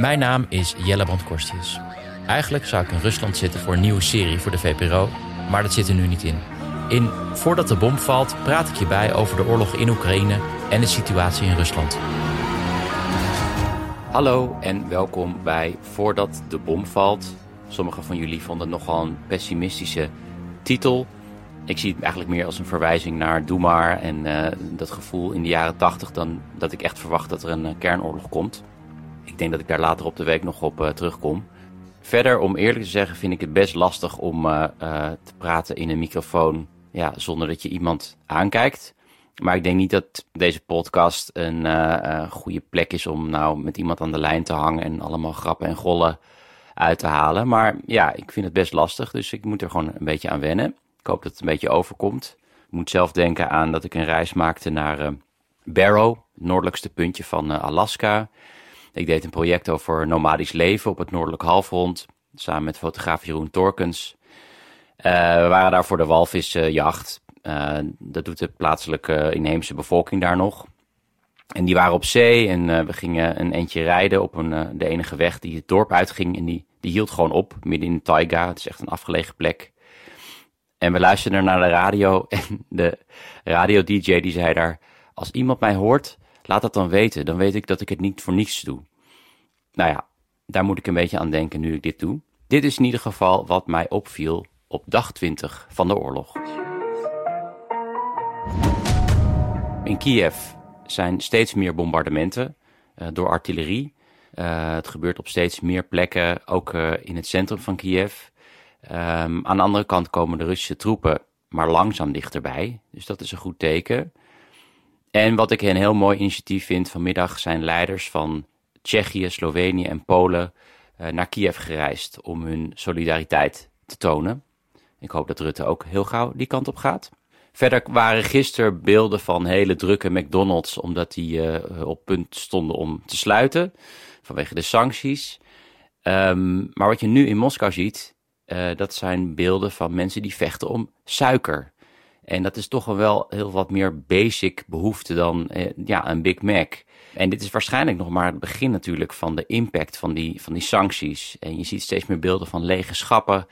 Mijn naam is Jelle Brandkorstius. Eigenlijk zou ik in Rusland zitten voor een nieuwe serie voor de VPRO, maar dat zit er nu niet in. In Voordat de bom valt praat ik je bij over de oorlog in Oekraïne en de situatie in Rusland. Hallo en welkom bij Voordat de bom valt. Sommigen van jullie vonden het nogal een pessimistische titel. Ik zie het eigenlijk meer als een verwijzing naar Doe maar en eh, dat gevoel in de jaren tachtig dan dat ik echt verwacht dat er een eh, kernoorlog komt. Ik denk dat ik daar later op de week nog op uh, terugkom. Verder, om eerlijk te zeggen, vind ik het best lastig om te praten in een microfoon ja, zonder dat je iemand aankijkt. Maar ik denk niet dat deze podcast een goede plek is om nou met iemand aan de lijn te hangen en allemaal grappen en gollen uit te halen. Maar ja, ik vind het best lastig, dus ik moet er gewoon een beetje aan wennen. Ik hoop dat het een beetje overkomt. Ik moet zelf denken aan dat ik een reis maakte naar Barrow, het noordelijkste puntje van Alaska. Ik deed een project over nomadisch leven op het noordelijk halfrond, samen met fotograaf Jeroen Torkens. we waren daar voor de walvisjacht. Uh, dat doet de plaatselijke inheemse bevolking daar nog. En die waren op zee en uh, we gingen een eentje rijden op een, de enige weg die het dorp uitging. En die, die hield gewoon op, midden in de taiga. Het is echt een afgelegen plek. En we luisterden naar de radio en de radio-dj die zei daar... Als iemand mij hoort, laat dat dan weten. Dan weet ik dat ik het niet voor niets doe. Nou ja, daar moet ik een beetje aan denken nu ik dit doe. Dit is in ieder geval wat mij opviel op dag 20 van de oorlog. In Kiev zijn steeds meer bombardementen uh, door artillerie. Uh, het gebeurt op steeds meer plekken, ook uh, in het centrum van Kiev. Um, aan de andere kant komen de Russische troepen maar langzaam dichterbij. Dus dat is een goed teken. En wat ik een heel mooi initiatief vind vanmiddag zijn leiders van Tsjechië, Slovenië en Polen naar Kiev gereisd om hun solidariteit te tonen. Ik hoop dat Rutte ook heel gauw die kant op gaat. Verder waren gisteren beelden van hele drukke McDonald's, omdat die uh, op punt stonden om te sluiten vanwege de sancties. Um, maar wat je nu in Moskou ziet, uh, dat zijn beelden van mensen die vechten om suiker. En dat is toch wel heel wat meer basic behoefte dan uh, ja, een Big Mac. En dit is waarschijnlijk nog maar het begin natuurlijk van de impact van die, van die sancties. En je ziet steeds meer beelden van lege schappen.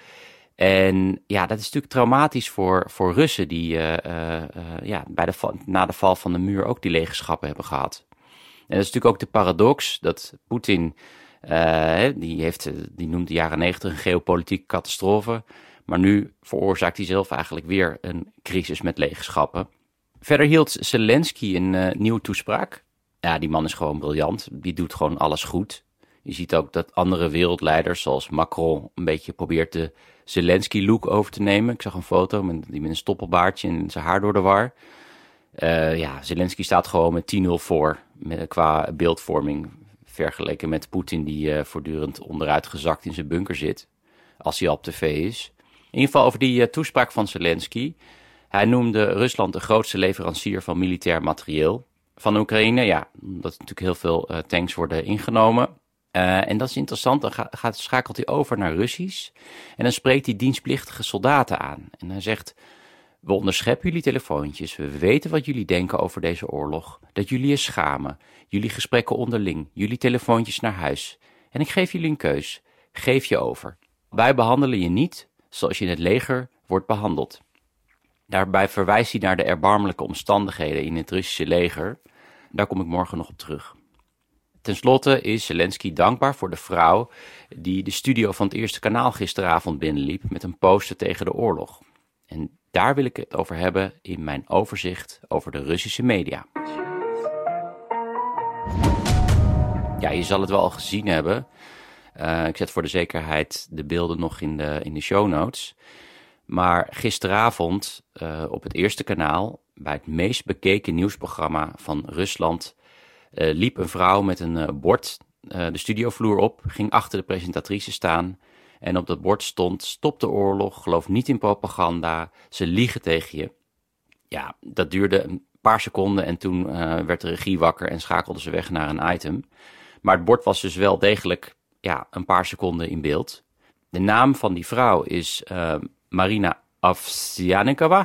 En ja, dat is natuurlijk traumatisch voor, voor Russen die uh, uh, ja, bij de, na de val van de muur ook die legenschappen hebben gehad. En dat is natuurlijk ook de paradox dat Poetin, die, heeft, die noemt de jaren negentig een geopolitieke catastrofe, maar nu veroorzaakt hij zelf eigenlijk weer een crisis met legenschappen. Verder hield Zelensky een nieuwe toespraak. Ja, die man is gewoon briljant. Die doet gewoon alles goed. Je ziet ook dat andere wereldleiders, zoals Macron, een beetje probeert de Zelensky-look over te nemen. Ik zag een foto met, die met een stoppelbaardje en zijn haar door de war. Uh, ja, Zelensky staat gewoon met 10-0 voor qua beeldvorming. Vergeleken met Poetin, die uh, voortdurend onderuit gezakt in zijn bunker zit. Als hij al op tv is. Ieder geval over die uh, toespraak van Zelensky. Hij noemde Rusland de grootste leverancier van militair materieel van Oekraïne. Ja, omdat natuurlijk heel veel tanks worden ingenomen. Uh, en dat is interessant, dan gaat, schakelt hij over naar Russisch. En dan spreekt hij dienstplichtige soldaten aan. En hij zegt, we onderscheppen jullie telefoontjes, we weten wat jullie denken over deze oorlog. Dat jullie je schamen, jullie gesprekken onderling, jullie telefoontjes naar huis. En ik geef jullie een keus, geef je over. Wij behandelen je niet zoals je in het leger wordt behandeld. Daarbij verwijst hij naar de erbarmelijke omstandigheden in het Russische leger. Daar kom ik morgen nog op terug. Ten slotte is Zelensky dankbaar voor de vrouw die de studio van het Eerste Kanaal gisteravond binnenliep met een poster tegen de oorlog. En daar wil ik het over hebben in mijn overzicht over de Russische media. Ja, je zal het wel al gezien hebben. Uh, ik zet voor de zekerheid de beelden nog in de, in de show notes. Maar gisteravond uh, op het Eerste Kanaal bij het meest bekeken nieuwsprogramma van Rusland uh, liep een vrouw met een bord de studiovloer op, ging achter de presentatrice staan en op dat bord stond: Stop de oorlog, geloof niet in propaganda, ze liegen tegen je. Ja, dat duurde een paar seconden en toen werd de regie wakker en schakelde ze weg naar een item. Maar het bord was dus wel degelijk ja, een paar seconden in beeld. De naam van die vrouw is Marina Afsianikova.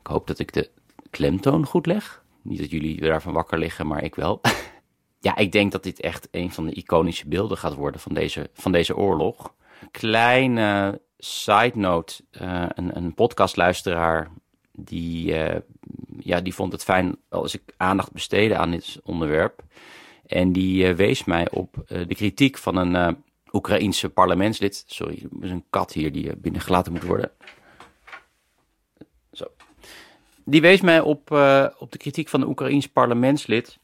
Ik hoop dat ik de klemtoon goed leg. Niet dat jullie daarvan wakker liggen, maar ik wel. ja, ik denk dat dit echt een van de iconische beelden gaat worden van deze, van deze oorlog. Kleine side note: uh, een, een podcastluisteraar die, uh, ja, die vond het fijn als ik aandacht besteedde aan dit onderwerp. En die uh, wees mij op de kritiek van een Oekraïense parlementslid. Sorry, er is een kat hier die binnengelaten moet worden. Zo. Die wees mij op, op de kritiek van de Oekraïens parlementslid.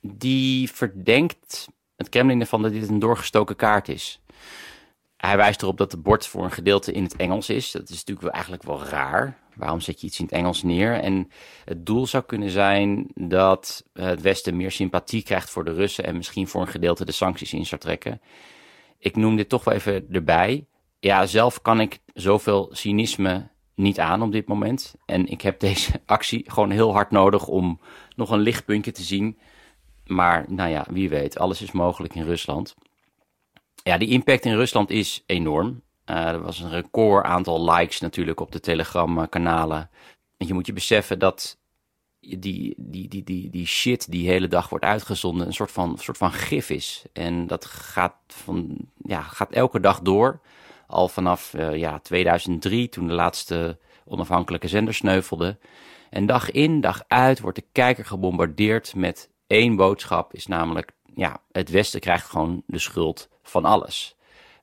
Die verdenkt het Kremlin ervan dat dit een doorgestoken kaart is. Hij wijst erop dat het bord voor een gedeelte in het Engels is. Dat is natuurlijk eigenlijk wel raar. Waarom zet je iets in het Engels neer? En het doel zou kunnen zijn dat het Westen meer sympathie krijgt voor de Russen en misschien voor een gedeelte de sancties in zou trekken. Ik noem dit toch wel even erbij. Ja, zelf kan ik zoveel cynisme niet aan op dit moment. En ik heb deze actie gewoon heel hard nodig om nog een lichtpuntje te zien. Maar nou ja, wie weet, alles is mogelijk in Rusland. Ja, die impact in Rusland is enorm. Uh, er was een record aantal likes natuurlijk op de Telegram-kanalen. En je moet je beseffen dat die, die, die, die, die shit die hele dag wordt uitgezonden een soort van, soort van gif is. En dat gaat, van, ja, gaat elke dag door al vanaf uh, ja, 2003, toen de laatste onafhankelijke zender sneuvelde. En dag in, dag uit wordt de kijker gebombardeerd met één boodschap, is namelijk, ja, het Westen krijgt gewoon de schuld van alles.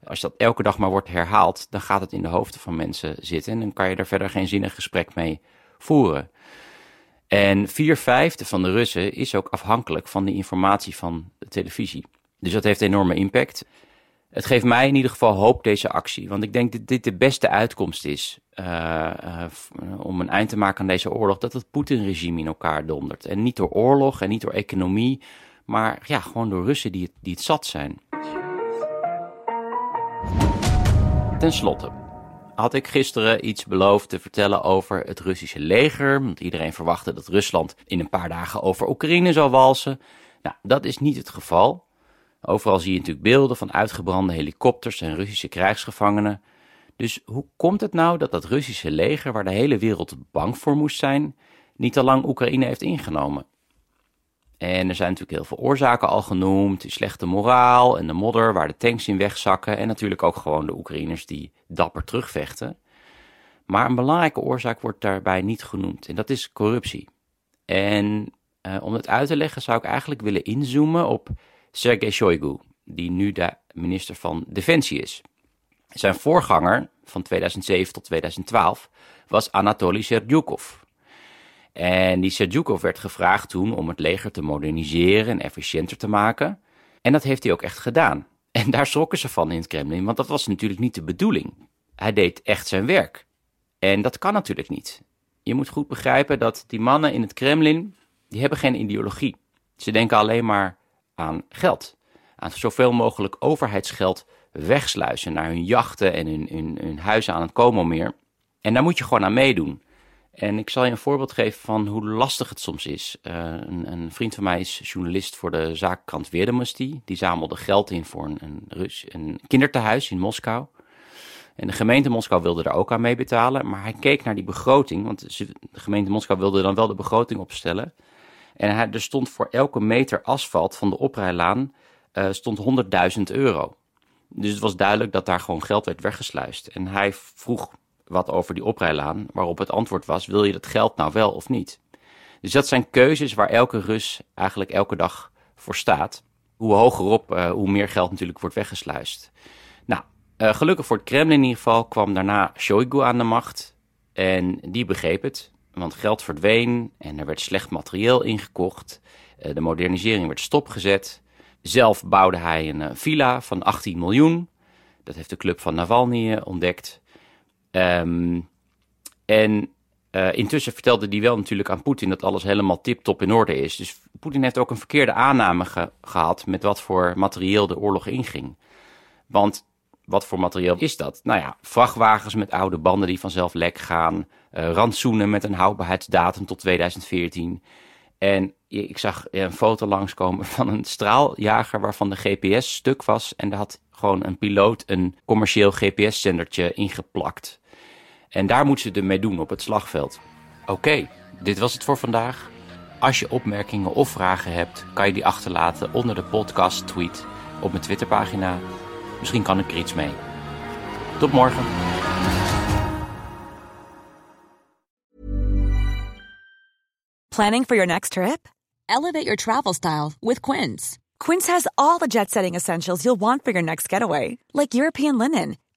Als dat elke dag maar wordt herhaald, dan gaat het in de hoofden van mensen zitten en dan kan je er verder geen zinnig gesprek mee voeren. En vier vijfde van de Russen is ook afhankelijk van de informatie van de televisie. Dus dat heeft enorme impact het geeft mij in ieder geval hoop, deze actie. Want ik denk dat dit de beste uitkomst is uh, uh, om een eind te maken aan deze oorlog. Dat het Poetin-regime in elkaar dondert. En niet door oorlog en niet door economie, maar ja, gewoon door Russen die het, die het zat zijn. Ten slotte had ik gisteren iets beloofd te vertellen over het Russische leger. Want iedereen verwachtte dat Rusland in een paar dagen over Oekraïne zou walsen. Nou, dat is niet het geval. Overal zie je natuurlijk beelden van uitgebrande helikopters en Russische krijgsgevangenen. Dus hoe komt het nou dat dat Russische leger, waar de hele wereld bang voor moest zijn, niet al lang Oekraïne heeft ingenomen? En er zijn natuurlijk heel veel oorzaken al genoemd. De slechte moraal en de modder waar de tanks in wegzakken. En natuurlijk ook gewoon de Oekraïners die dapper terugvechten. Maar een belangrijke oorzaak wordt daarbij niet genoemd. En dat is corruptie. En uh, om het uit te leggen zou ik eigenlijk willen inzoomen op Sergei Shoigu, die nu de minister van Defensie is. Zijn voorganger van 2007 tot 2012 was Anatoly Serdyukov. En die Serdyukov werd gevraagd toen om het leger te moderniseren en efficiënter te maken. En dat heeft hij ook echt gedaan. En daar schrokken ze van in het Kremlin, want dat was natuurlijk niet de bedoeling. Hij deed echt zijn werk. En dat kan natuurlijk niet. Je moet goed begrijpen dat die mannen in het Kremlin, die hebben geen ideologie. Ze denken alleen maar aan geld. Aan zoveel mogelijk overheidsgeld wegsluizen naar hun jachten en hun, huizen aan het Como-meer. En daar moet je gewoon aan meedoen. En ik zal je een voorbeeld geven van hoe lastig het soms is. Uh, een, een, vriend van mij is journalist voor de zaakkrant Veerdemusty. Die zamelde geld in voor een, een, Rus, een kindertehuis in Moskou. En de gemeente Moskou wilde daar ook aan mee betalen. Maar hij keek naar die begroting, want de gemeente Moskou wilde dan wel de begroting opstellen. En hij, er stond voor elke meter asfalt van de oprijlaan uh, stond 100.000 euro. Dus het was duidelijk dat daar gewoon geld werd weggesluist. En hij vroeg wat over die oprijlaan, waarop het antwoord was: wil je dat geld nou wel of niet? Dus dat zijn keuzes waar elke Rus eigenlijk elke dag voor staat. Hoe hogerop, uh, hoe meer geld natuurlijk wordt weggesluist. Nou, uh, gelukkig voor het Kremlin in ieder geval kwam daarna Shoigu aan de macht. En die begreep het. Want geld verdween en er werd slecht materieel ingekocht. Eh, de modernisering werd stopgezet. Zelf bouwde hij een eh, villa van 18 miljoen. Dat heeft de club van Navalny eh, ontdekt. Um, en Uh, intussen vertelde hij wel natuurlijk aan Poetin dat alles helemaal tip-top in orde is. Dus Poetin heeft ook een verkeerde aanname ge gehad met wat voor materieel de oorlog inging. Want wat voor materieel is dat? Nou ja, vrachtwagens met oude banden die vanzelf lek gaan, uh, rantsoenen met een houdbaarheidsdatum tot 2014. En ik zag een foto langskomen van een straaljager waarvan de GPS stuk was. En daar had gewoon een piloot een commercieel GPS-zendertje ingeplakt. En daar moeten ze ermee doen op het slagveld. Oké, dit was het voor vandaag. Als je opmerkingen of vragen hebt, kan je die achterlaten onder de podcast tweet op mijn Twitterpagina. Misschien kan ik er iets mee. Tot morgen. Planning for your next trip? Elevate your travel style with Quince. Quince has all the jet-setting essentials you'll want for your next getaway, like European linen,